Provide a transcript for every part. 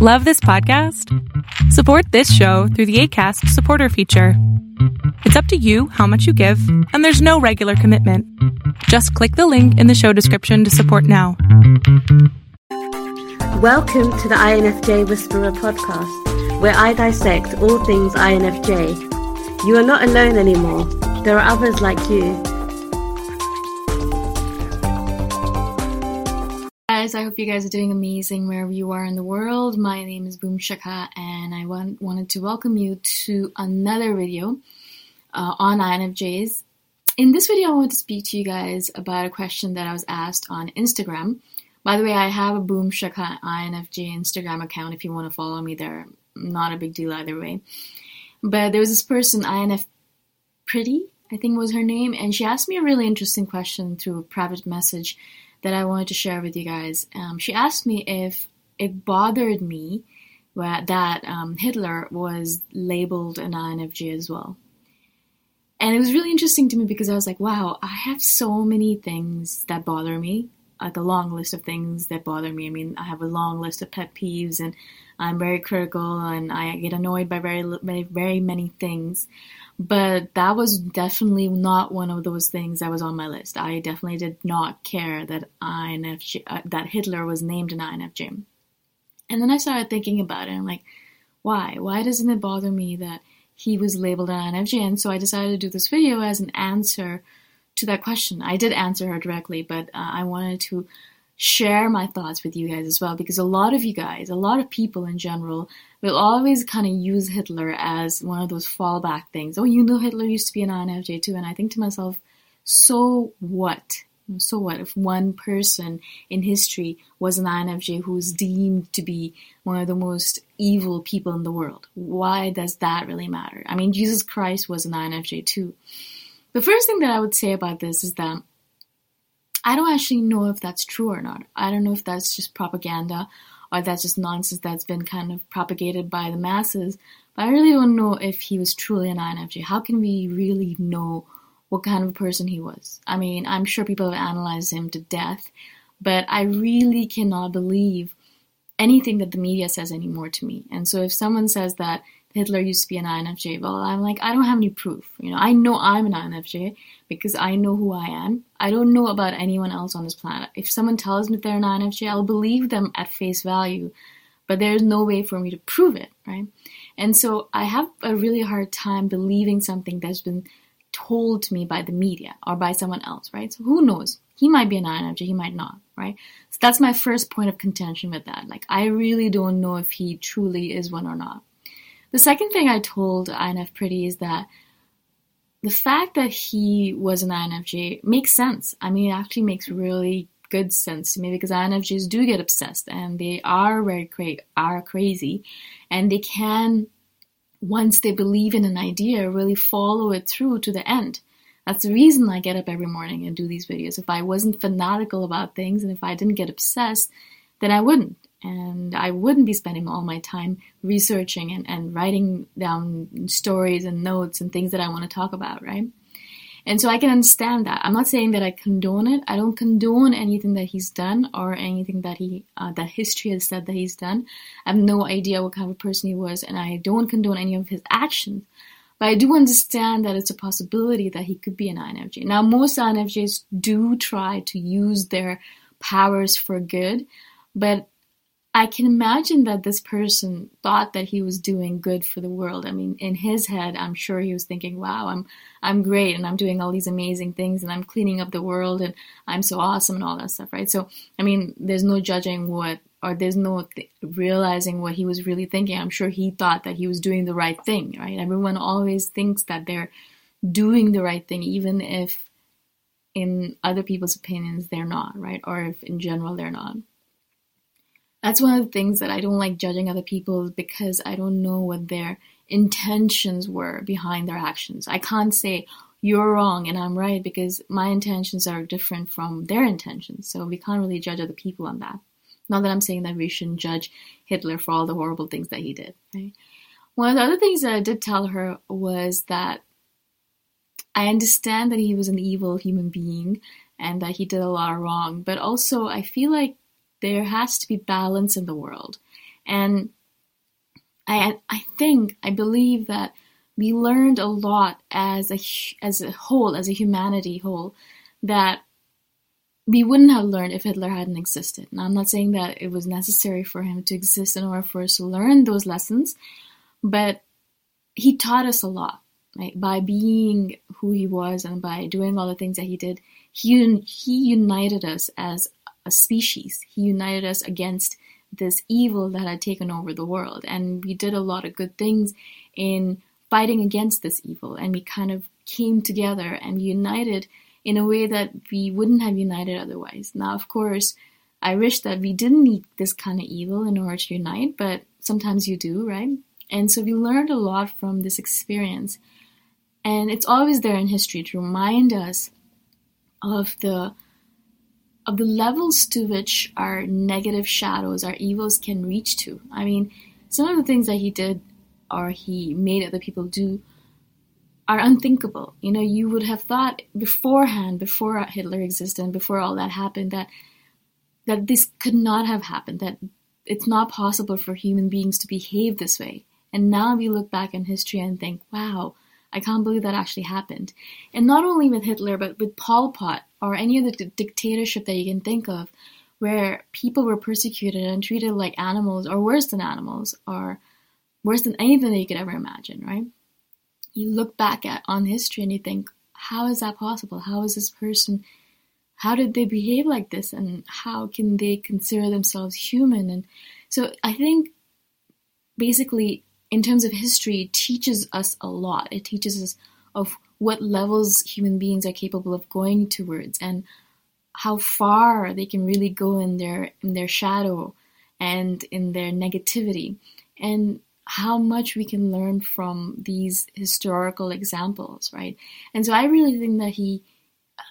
Love this podcast? Support this show through the ACAST supporter feature. It's up to you how much you give, and there's no regular commitment. Just click the link in the show description to support now. Welcome to the INFJ Whisperer podcast, where I dissect all things INFJ. You are not alone anymore. There are others like you. Guys. I hope you guys are doing amazing wherever you are in the world. My name is Boom Shikha, and I want, wanted to welcome you to another video uh, on INFJs. In this video, I want to speak to you guys about a question that I was asked on Instagram. By the way, I have a Boom Shikha INFJ Instagram account if you want to follow me there. Not a big deal either way. But there was this person, INF Pretty, I think was her name, and she asked me a really interesting question through a private message that I wanted to share with you guys. Um, she asked me if it bothered me that um, Hitler was labeled an INFJ as well. And it was really interesting to me because I was like, wow, I have so many things that bother me, like a long list of things that bother me. I mean, I have a long list of pet peeves and I'm very critical and I get annoyed by very, very, very many things. But that was definitely not one of those things that was on my list. I definitely did not care that INFJ, uh, that Hitler was named an INFJ. And then I started thinking about it. I'm like, why? Why doesn't it bother me that he was labeled an INFJ? And so I decided to do this video as an answer to that question. I did answer her directly, but uh, I wanted to share my thoughts with you guys as well because a lot of you guys, a lot of people in general, will always kind of use Hitler as one of those fallback things. Oh, you know, Hitler used to be an INFJ too. And I think to myself, so what? So what if one person in history was an INFJ who's deemed to be one of the most evil people in the world? Why does that really matter? I mean, Jesus Christ was an INFJ too. The first thing that I would say about this is that I don't actually know if that's true or not. I don't know if that's just propaganda or that's just nonsense that's been kind of propagated by the masses. But I really don't know if he was truly an INFJ. How can we really know what kind of person he was? I mean, I'm sure people have analyzed him to death, but I really cannot believe anything that the media says anymore to me. And so if someone says that Hitler used to be an INFJ. Well, I'm like, I don't have any proof. You know, I know I'm an INFJ because I know who I am. I don't know about anyone else on this planet. If someone tells me they're an INFJ, I'll believe them at face value, but there's no way for me to prove it, right? And so I have a really hard time believing something that's been told to me by the media or by someone else, right? So who knows? He might be an INFJ, he might not, right? So that's my first point of contention with that. Like, I really don't know if he truly is one or not. The second thing I told INF Pretty is that the fact that he was an INFJ makes sense. I mean, it actually makes really good sense to me because INFJs do get obsessed and they are very cra- are crazy, and they can once they believe in an idea really follow it through to the end. That's the reason I get up every morning and do these videos. If I wasn't fanatical about things and if I didn't get obsessed, then I wouldn't and I wouldn't be spending all my time researching and, and writing down stories and notes and things that I want to talk about, right? And so I can understand that. I'm not saying that I condone it. I don't condone anything that he's done or anything that he uh, that history has said that he's done. I have no idea what kind of person he was, and I don't condone any of his actions. But I do understand that it's a possibility that he could be an INFJ. Now, most INFJs do try to use their powers for good, but I can imagine that this person thought that he was doing good for the world. I mean, in his head, I'm sure he was thinking, "Wow, I'm I'm great and I'm doing all these amazing things and I'm cleaning up the world and I'm so awesome and all that stuff, right?" So, I mean, there's no judging what or there's no th- realizing what he was really thinking. I'm sure he thought that he was doing the right thing, right? Everyone always thinks that they're doing the right thing even if in other people's opinions they're not, right? Or if in general they're not that's one of the things that I don't like judging other people because I don't know what their intentions were behind their actions. I can't say you're wrong and I'm right because my intentions are different from their intentions. So we can't really judge other people on that. Not that I'm saying that we shouldn't judge Hitler for all the horrible things that he did. Right? One of the other things that I did tell her was that I understand that he was an evil human being and that he did a lot of wrong, but also I feel like there has to be balance in the world. And I, I think, I believe that we learned a lot as a, as a whole, as a humanity whole, that we wouldn't have learned if Hitler hadn't existed. Now, I'm not saying that it was necessary for him to exist in order for us to learn those lessons, but he taught us a lot. Right? By being who he was and by doing all the things that he did, he, he united us as a species. He united us against this evil that had taken over the world. And we did a lot of good things in fighting against this evil. And we kind of came together and united in a way that we wouldn't have united otherwise. Now, of course, I wish that we didn't need this kind of evil in order to unite, but sometimes you do, right? And so we learned a lot from this experience. And it's always there in history to remind us of the of the levels to which our negative shadows, our evils can reach to. I mean, some of the things that he did or he made other people do are unthinkable. You know, you would have thought beforehand, before Hitler existed, before all that happened, that that this could not have happened. That it's not possible for human beings to behave this way. And now we look back in history and think, wow, I can't believe that actually happened. And not only with Hitler, but with Pol Pot or any other d- dictatorship that you can think of, where people were persecuted and treated like animals, or worse than animals, or worse than anything that you could ever imagine, right? You look back at on history and you think, how is that possible? How is this person? How did they behave like this? And how can they consider themselves human? And so I think basically in terms of history, teaches us a lot. It teaches us of what levels human beings are capable of going towards and how far they can really go in their in their shadow and in their negativity and how much we can learn from these historical examples right and so i really think that he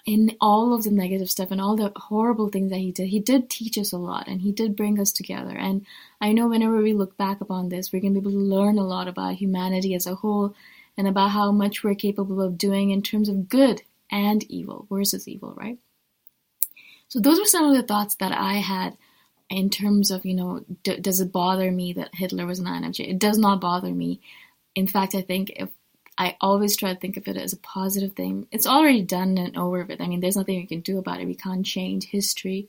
in all of the negative stuff and all the horrible things that he did, he did teach us a lot and he did bring us together. And I know whenever we look back upon this, we're going to be able to learn a lot about humanity as a whole and about how much we're capable of doing in terms of good and evil versus evil, right? So those were some of the thoughts that I had in terms of, you know, d- does it bother me that Hitler was an INFJ? It does not bother me. In fact, I think if I always try to think of it as a positive thing. It's already done and over with. I mean, there's nothing we can do about it. We can't change history,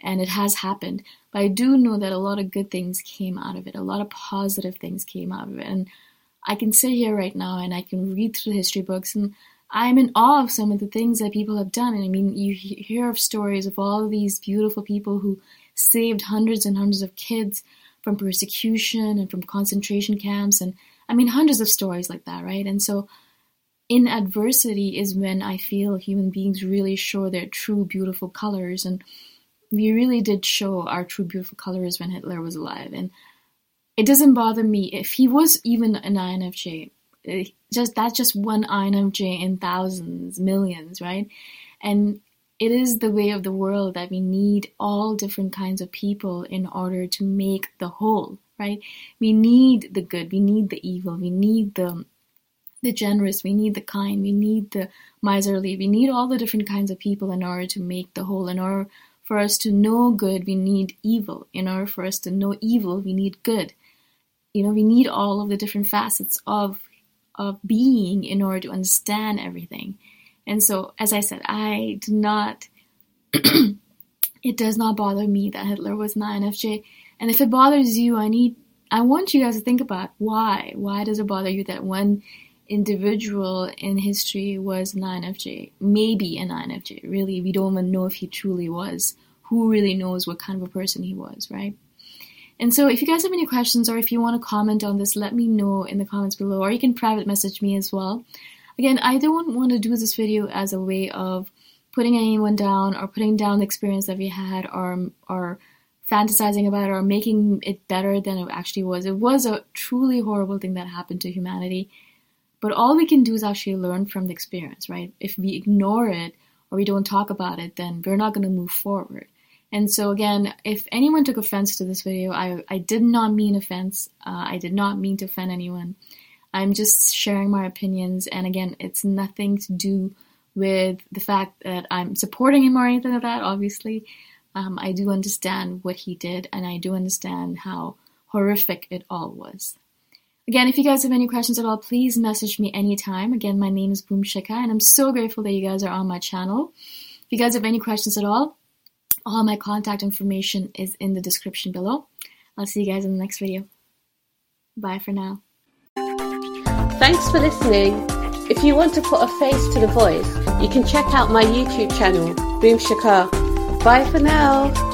and it has happened. But I do know that a lot of good things came out of it. A lot of positive things came out of it. And I can sit here right now and I can read through the history books and I'm in awe of some of the things that people have done. And I mean, you hear of stories of all of these beautiful people who saved hundreds and hundreds of kids from persecution and from concentration camps and I mean, hundreds of stories like that, right? And so, in adversity is when I feel human beings really show their true beautiful colors. And we really did show our true beautiful colors when Hitler was alive. And it doesn't bother me if he was even an INFJ. Eh, just that's just one INFJ in thousands, millions, right? And it is the way of the world that we need all different kinds of people in order to make the whole right? We need the good, we need the evil, we need the the generous, we need the kind, we need the miserly, we need all the different kinds of people in order to make the whole. In order for us to know good, we need evil. In order for us to know evil, we need good. You know, we need all of the different facets of of being in order to understand everything. And so, as I said, I do not. it does not bother me that Hitler was an INFJ and if it bothers you, I need, I want you guys to think about why. Why does it bother you that one individual in history was an INFJ? Maybe an INFJ. Really, we don't even know if he truly was. Who really knows what kind of a person he was, right? And so, if you guys have any questions or if you want to comment on this, let me know in the comments below, or you can private message me as well. Again, I don't want to do this video as a way of putting anyone down or putting down the experience that we had or or fantasizing about it or making it better than it actually was. It was a truly horrible thing that happened to humanity. But all we can do is actually learn from the experience, right? If we ignore it or we don't talk about it, then we're not going to move forward. And so again, if anyone took offense to this video, I, I did not mean offense. Uh, I did not mean to offend anyone. I'm just sharing my opinions. And again, it's nothing to do with the fact that I'm supporting him or anything like that, obviously. Um, I do understand what he did, and I do understand how horrific it all was. Again, if you guys have any questions at all, please message me anytime. Again, my name is Boom Shikha, and I'm so grateful that you guys are on my channel. If you guys have any questions at all, all my contact information is in the description below. I'll see you guys in the next video. Bye for now. Thanks for listening. If you want to put a face to the voice, you can check out my YouTube channel, Boom Shikha. Bye for now.